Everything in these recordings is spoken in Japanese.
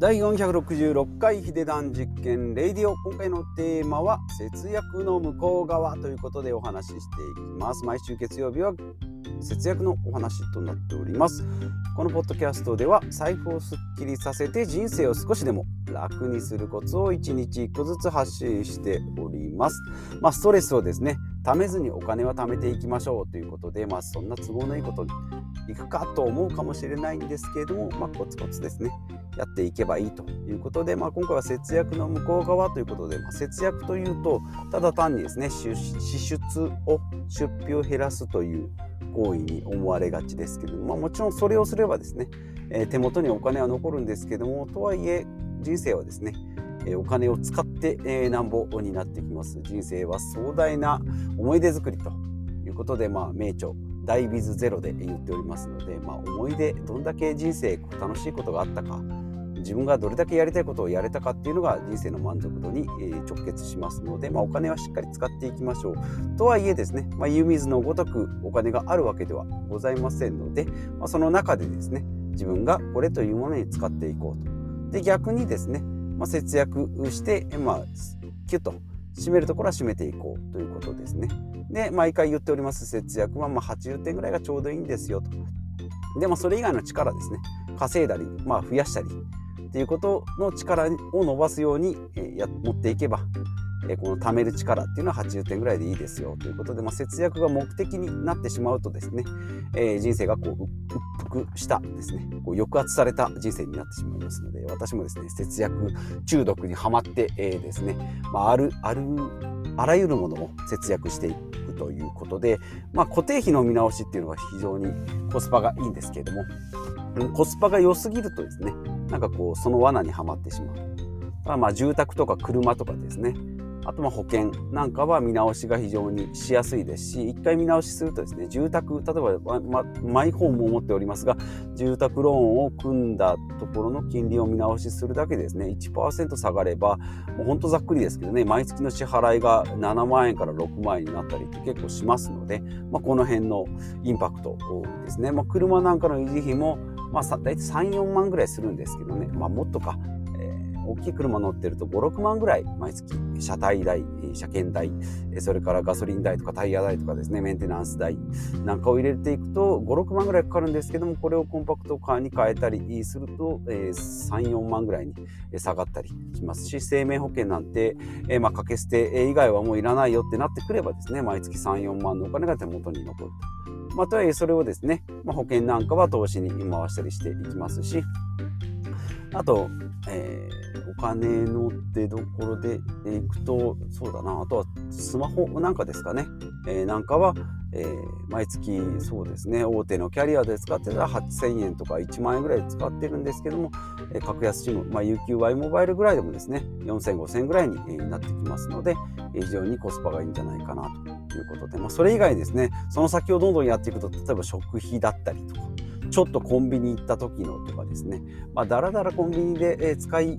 第466回ヒデダン実験レイディオ今回のテーマは節約の向こう側ということでお話ししていきます。毎週月曜日は節約のお話となっております。このポッドキャストでは財布をすっきりさせて人生を少しでも楽にするコツを1日1個ずつ発信しております。まあ、ストレスをですね貯めずにお金は貯めていきましょうということでまあそんな都合のいいことにいくかと思うかもしれないんですけれどもまあコツコツですねやっていけばいいということで、まあ、今回は節約の向こう側ということで、まあ、節約というとただ単にですね支出を出費を減らすという行為に思われがちですけども、まあ、もちろんそれをすればですね、えー、手元にお金は残るんですけどもとはいえ人生はですねお金を使ってえなんぼになってきます人生は壮大な思い出作りということで、まあ、名著大ビズゼロで言っておりますので、まあ、思い出どんだけ人生楽しいことがあったか自分がどれだけやりたいことをやれたかっていうのが人生の満足度に直結しますので、まあ、お金はしっかり使っていきましょう。とはいえですね、まあ、湯水のごとくお金があるわけではございませんので、まあ、その中でですね自分がこれというものに使っていこうと。で逆にですね、まあ、節約して、まあ、キュッと締めるところは締めていこうということですね。で毎回言っております節約はまあ80点ぐらいがちょうどいいんですよと。でもそれ以外の力ですね稼いだり、まあ、増やしたりっていうことの力を伸ばすように、えや持っていけば、えこの貯める力っていうのは80点ぐらいでいいですよということで、まあ、節約が目的になってしまうとですね、え人生がこう鬱腹したですねこう抑圧された人生になってしまいますので私もですね節約中毒にはまって、えー、ですね、まあ、あるあるあらゆるものを節約していくということで、まあ、固定費の見直しっていうのは非常にコスパがいいんですけれどもコスパが良すぎるとですねなんかこうその罠にはまってしまう。だまあ住宅とか車とかですねあとま保険なんかは見直しが非常にしやすいですし一回見直しするとですね住宅例えば、ま、マイホームを持っておりますが住宅ローンを組んだところの金利を見直しするだけでですね1%下がればもうほんとざっくりですけどね毎月の支払いが7万円から6万円になったりって結構しますので、まあ、この辺のインパクトですね、まあ、車なんかの維持費もまあ、大体3、4万ぐらいするんですけどね、まあ、もっとか、大きい車乗ってると5、6万ぐらい毎月、車体代、車検代、それからガソリン代とかタイヤ代とかですね、メンテナンス代なんかを入れていくと、5、6万ぐらいかかるんですけども、これをコンパクトカーに変えたりすると、3、4万ぐらいに下がったりしますし、生命保険なんて、え、まあ、掛け捨て以外はもういらないよってなってくればですね、毎月3、4万のお金が手元に残ると。まあ、とはいえそれをですね、まあ、保険なんかは投資に回したりしていきますしあと、え、お金の出どころでいくとそうだな。あとはスマホなんかですかね、えー、なんかは、えー、毎月そうですね。大手のキャリアで使ってたら8000円とか1万円ぐらい使ってるんですけども、えー、格安 SIM、まあ、UQY モバイルぐらいでもですね4000、5000円ぐらいになってきますので、非常にコスパがいいんじゃないかなということで、まあ、それ以外ですね。その先をどんどんやっていくと例えば食費だったりとかちょっとコンビニ行った時のとかですね、まあ、だらだらコンビニで使い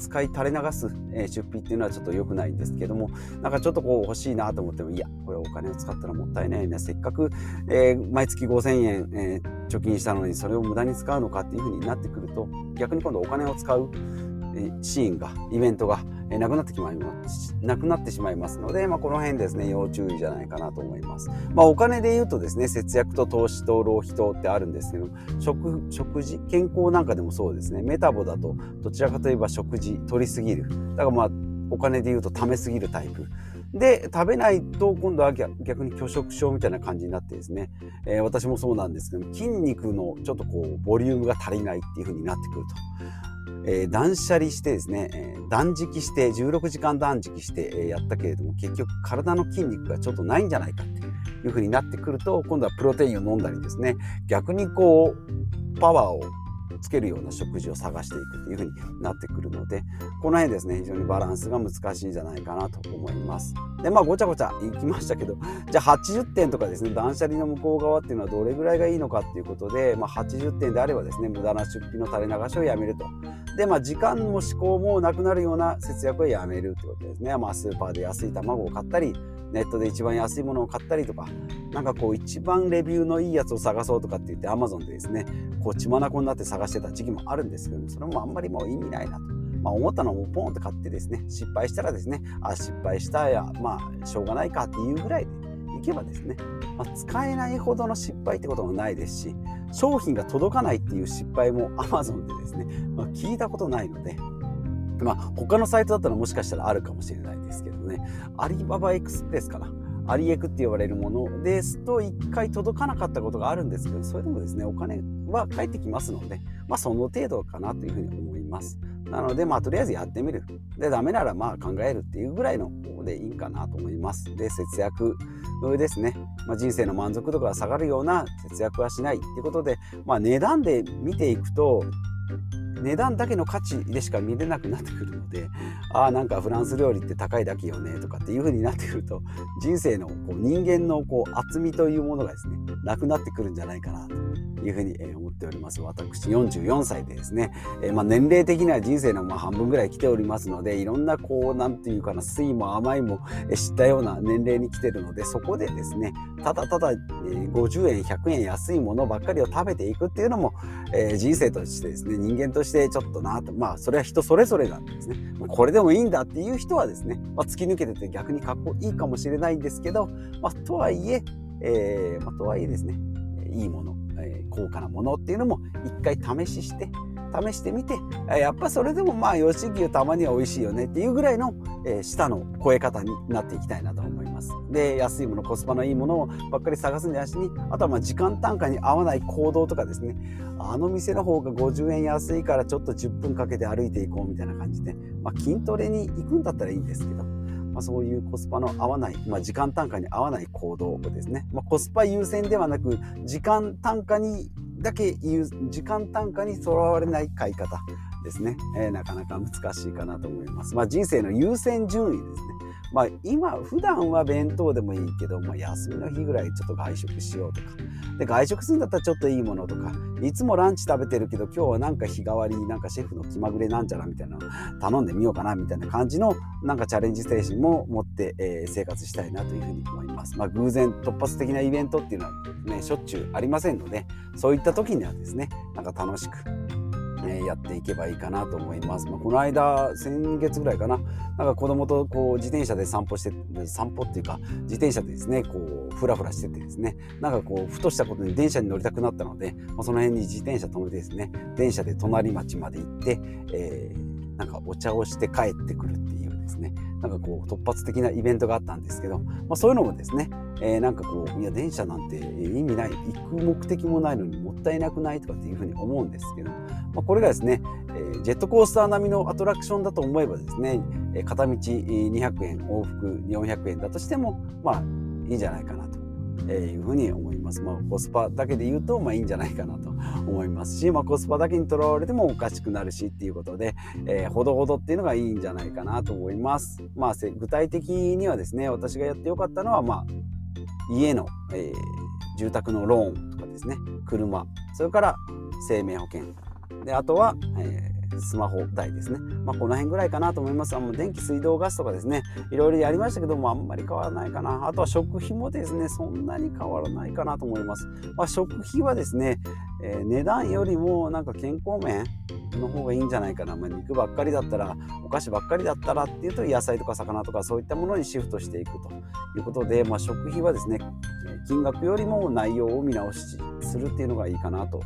使い垂れ流す、え出費っていうのはちょっと良くないんですけどもなんかちょっとこう欲しいなと思ってもいやこれお金を使ったらもったいないね。せっかく、えー、毎月5000円、えー、貯金したのにそれを無駄に使うのかっていうふうになってくると逆に今度お金を使うシーンがイベントがなくなってしまいます。なくなってしまいますので、まあ、この辺ですね要注意じゃないかなと思います、まあ、お金で言うとですね節約と投資と浪費とってあるんですけど食食事健康なんかでもそうですね。メタボだとどちらかといえば食事取りすぎる。だからまあお金で言うと貯めすぎるタイプ。で食べないと今度は逆に拒食症みたいな感じになってですね、えー、私もそうなんですけど筋肉のちょっとこうボリュームが足りないっていう風になってくると。えー、断捨離してですね、えー、断食して16時間断食して、やったけれども結局体の筋肉がちょっとないんじゃないかっていうふうになってくると今度はプロテインを飲んだりですね逆にこうパワーをつけるような食事を探していくというふうになってくるのでこの辺ですね非常にバランスが難しいんじゃないかなと思います。でまあごちゃごちゃいきましたけどじゃあ80点とかですね断捨離の向こう側っていうのはどれぐらいがいいのかっていうことで、まあ、80点であればですね無駄な出費の垂れ流しをやめると。でまあ時間も思考もなくなるような節約はやめるってことですね。まあスーパーで安い卵を買ったりネットで一番安いものを買ったりとかなんかこう一番レビューのいいやつを探そうとかって言って Amazon でですねこう血眼になって探してた時期もあるんですけどもそれもあんまりもう意味ないなと。まあ、思ったのをポンって買ってですね失敗したらですねあ失敗したやまあしょうがないかっていうぐらいでいけばですね、まあ、使えないほどの失敗ってこともないですし商品が届かないっていう失敗も Amazon でですね、まあ、聞いたことないのでまあ、他のサイトだったらもしかしたらあるかもしれないですけどね、アリババエクスプレスかな。アリエクって呼ばれるものですと1回届かなかったことがあるんですけどそれでもですねお金は返ってきますのでまあその程度かなというふうに思います。なのでまあとりあえずやってみる。でダメならまあ考えるっていうぐらいの方でいいかなと思います。で節約ですね、まあ、人生の満足度が下がるような節約はしないっていうことで、まあ、値段で見ていくと値段だけの価値でしか見れなくなってくるのでああなんかフランス料理って高いだけよねとかっていう風になってくると人生のこう人間のこう厚みというものがですねなくなってくるんじゃないかなというふうに思っております。私44歳でですね、えー、まあ年齢的には人生のまあ半分ぐらい来ておりますのでいろんなこうなんていうかな酸いも甘いも知ったような年齢に来てるのでそこでですねただただ50円100円安いものばっかりを食べていくっていうのも、えー、人生としてですね人間としてちょっとなとまあそれは人それぞれなんですねこれでもいいんだっていう人はですね、まあ、突き抜けてて逆にかっこいいかもしれないんですけど、まあ、とはいええー、まあ、とはいえですねいいもの、えー、高価なものっていうのも一回試しして試してみてやっぱそれでもまあ吉牛たまには美味しいよねっていうぐらいの、えー、舌の超え方になっていきたいなと思います。で安いものコスパのいいものをばっかり探すんじゃなしにあとはまあ時間単価に合わない行動とかですねあの店の方が50円安いからちょっと10分かけて歩いていこうみたいな感じで、まあ、筋トレに行くんだったらいいんですけど。まあ、そういうコスパの合わない、まあ、時間単価に合わない行動ですね、まあ、コスパ優先ではなく時間単価にだけ言う時間単価にとらわれない買い方ですね、えー、なかなか難しいかなと思います。まあ、人生の優先順位ですね。まあ、今普段は弁当でもいいけど、まあ、休みの日ぐらいちょっと外食しようとか。で外食するんだったらちょっといいものとか。いつもランチ食べてるけど今日はなんか日替わりなんかシェフの気まぐれなんちゃらみたいなの。頼んでみようかなみたいな感じのなんかチャレンジ精神も持って、えー、生活したいなというふうに思います。まあ、偶然突発的なイベントっていうのはねしょっちゅうありませんのでそういった時にはですねなんか楽しくえやっていけばいいかなと思います。まあ、この間先月ぐらいかななんか子供とこう自転車で散歩して散歩っていうか自転車でですねこうふらふらしててですねなんかこうふとしたことに電車に乗りたくなったので、まあ、その辺に自転車止めてですね電車で隣町まで行って、えー、なんかお茶をして帰ってくるっていうですね。なんかこう突発的なイベントがあったんですけど、まあ、そういうのもですね、えー、なんかこういや電車なんて意味ない行く目的もないのにもったいなくないとかっていうふうに思うんですけど、まあ、これがですね、えー、ジェットコースター並みのアトラクションだと思えばですね片道200円往復400円だとしてもまあいいんじゃないかなと。えいうふうに思います。まあ、コスパだけで言うと、まあ、いいんじゃないかなと思いますし、まあ、コスパだけにとらわれてもおかしくなるしっていうことで、えー、ほどほどっていうのがいいんじゃないかなと思います。まあ、具体的にはですね、私がやってよかったのは、まあ、家の、えー、住宅のローンとかですね、車、それから生命保険、であとは、えースマホ代ですね。まあ、この辺ぐらいかなと思います。あの電気、水道、ガスとかですね、いろいろやりましたけども、あんまり変わらないかな。あとは食費もですね、そんなに変わらないかなと思います。まあ、食費はですね、えー、値段よりもなんか健康面の方がいいんじゃないかな。まあ、肉ばっかりだったら、お菓子ばっかりだったらっていうと、野菜とか魚とかそういったものにシフトしていくということで、まあ、食費はですね、金額よりも内容を見直しするっていうのがいいかなと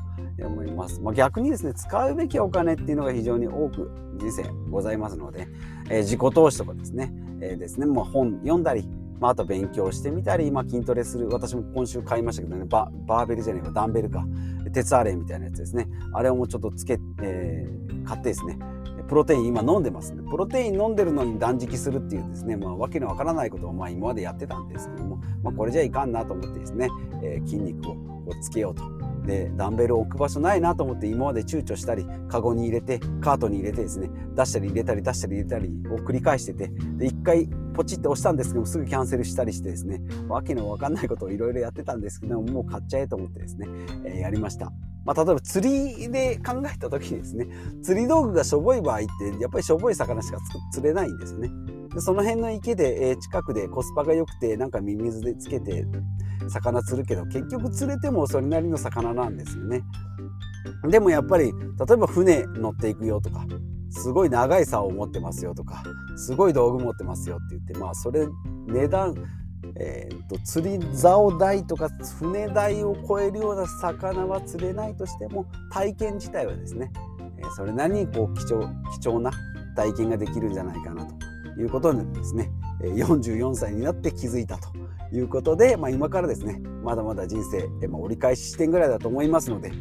思います。まあ、逆にですね、使うべきお金っていうのが非常に多く人生ございますので、えー、自己投資とかですね、えー、ですね、まあ、本読んだり、まあ、あと勉強してみたり、まあ、筋トレする。私も今週買いましたけどね、バーベルじゃないか、ダンベルか、鉄アレイみたいなやつですね。あれをもうちょっとつけ、えー、買ってですね、プロテイン今飲んでますね。プロテイン飲んでるのに断食するっていうですね、まあ、わけのわからないことをまあ今までやってたんですけども、まあ、これじゃいかんなと思ってですね、えー、筋肉をつけようと。でダンベルを置く場所ないなと思って今まで躊躇したりカゴに入れてカートに入れてですね出したり入れたり出したり入れたりを繰り返しててで1回ポチって押したんですけどすぐキャンセルしたりしてですねわけのわかんないことをいろいろやってたんですけどももう買っちゃえと思ってですね、えー、やりました。まあ、例えば釣りで考えた時にですね釣り道具がしょぼい場合ってやっぱりしょぼい魚しか釣れないんですよね。でその辺の池で、えー、近くでコスパが良くてなんかミミズでつけて魚釣るけど結局釣れてもそれなりの魚なんですよね。でもやっぱり例えば船乗っていくよとかすごい長い竿を持ってますよとかすごい道具持ってますよって言ってまあそれ値段えーと、釣り竿代とか船代を超えるような魚は釣れないとしても体験自体はですね、え、それなりにこう貴重貴重な体験ができるんじゃないかなということでですね44歳になって気づいたということで、まあ、今からですねまだまだ人生、まあ、折り返し地点ぐらいだと思いますので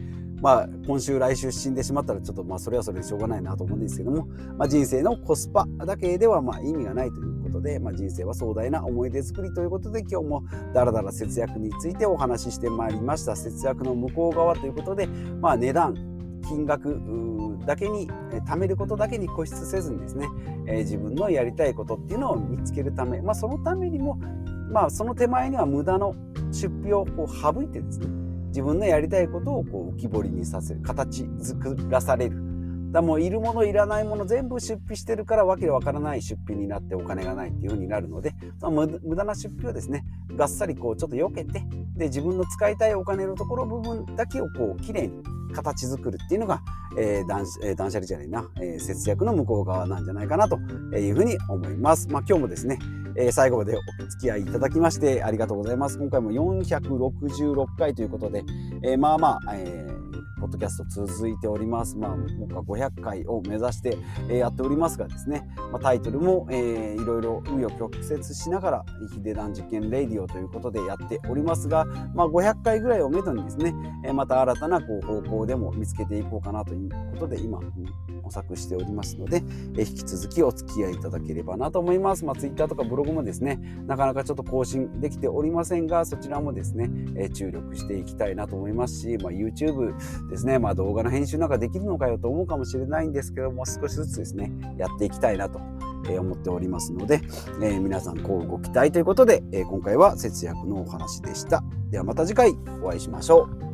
まあ、今週来週死んでしまったらちょっとまあそれはそれでしょうがないなと思うんですけども、まあ、人生のコスパだけではまあ意味がないということで、まあ、人生は壮大な思い出作りということで今日もだらだら節約についてお話ししてまいりました。節約の向こう側ということで、まあ、値段金額だけに貯めることだけに固執せずにですね、えー、自分のやりたいことっていうのを見つけるため、まあ、そのためにも、まあ、その手前には無駄の出費をこう省いてですね自分のやりたいことをこう浮き彫りにさせる形作らされるだもういるものいらないもの全部出費してるからわけわからない出費になってお金がないっていう風になるので無駄な出費をですねがっさりこうちょっと避けてで自分の使いたいお金のところ部分だけをこうきれいに形作るっていうのが、えー、断えー、断捨離じゃないな、えー、節約の向こう側なんじゃないかなというふうに思います。まあ、今日もですねえー、最後までお付き合いいただきましてありがとうございます。今回も466回ということで、えー、まあまあ、えーポッドキャスト続いております。まあ、目下500回を目指して、えー、やっておりますがですね、まあ、タイトルも、えー、いろいろ紆余曲折しながら、ヒデダン実験レディオということでやっておりますが、まあ、500回ぐらいをめどにですね、えー、また新たなこう方向でも見つけていこうかなということで、今、模索しておりますので、え引き続きお付き合いいただければなと思います。まあ、Twitter とかブログもですね、なかなかちょっと更新できておりませんが、そちらもですね、え注力していきたいなと思いますし、まあ、YouTube ですね、まあ、動画の編集なんかできるのかよと思うかもしれないんですけども、少しずつですね、やっていきたいなと思っておりますので、えー、皆さんこうご期待ということで、えー、今回は節約のお話でした。ではまた次回お会いしましょう。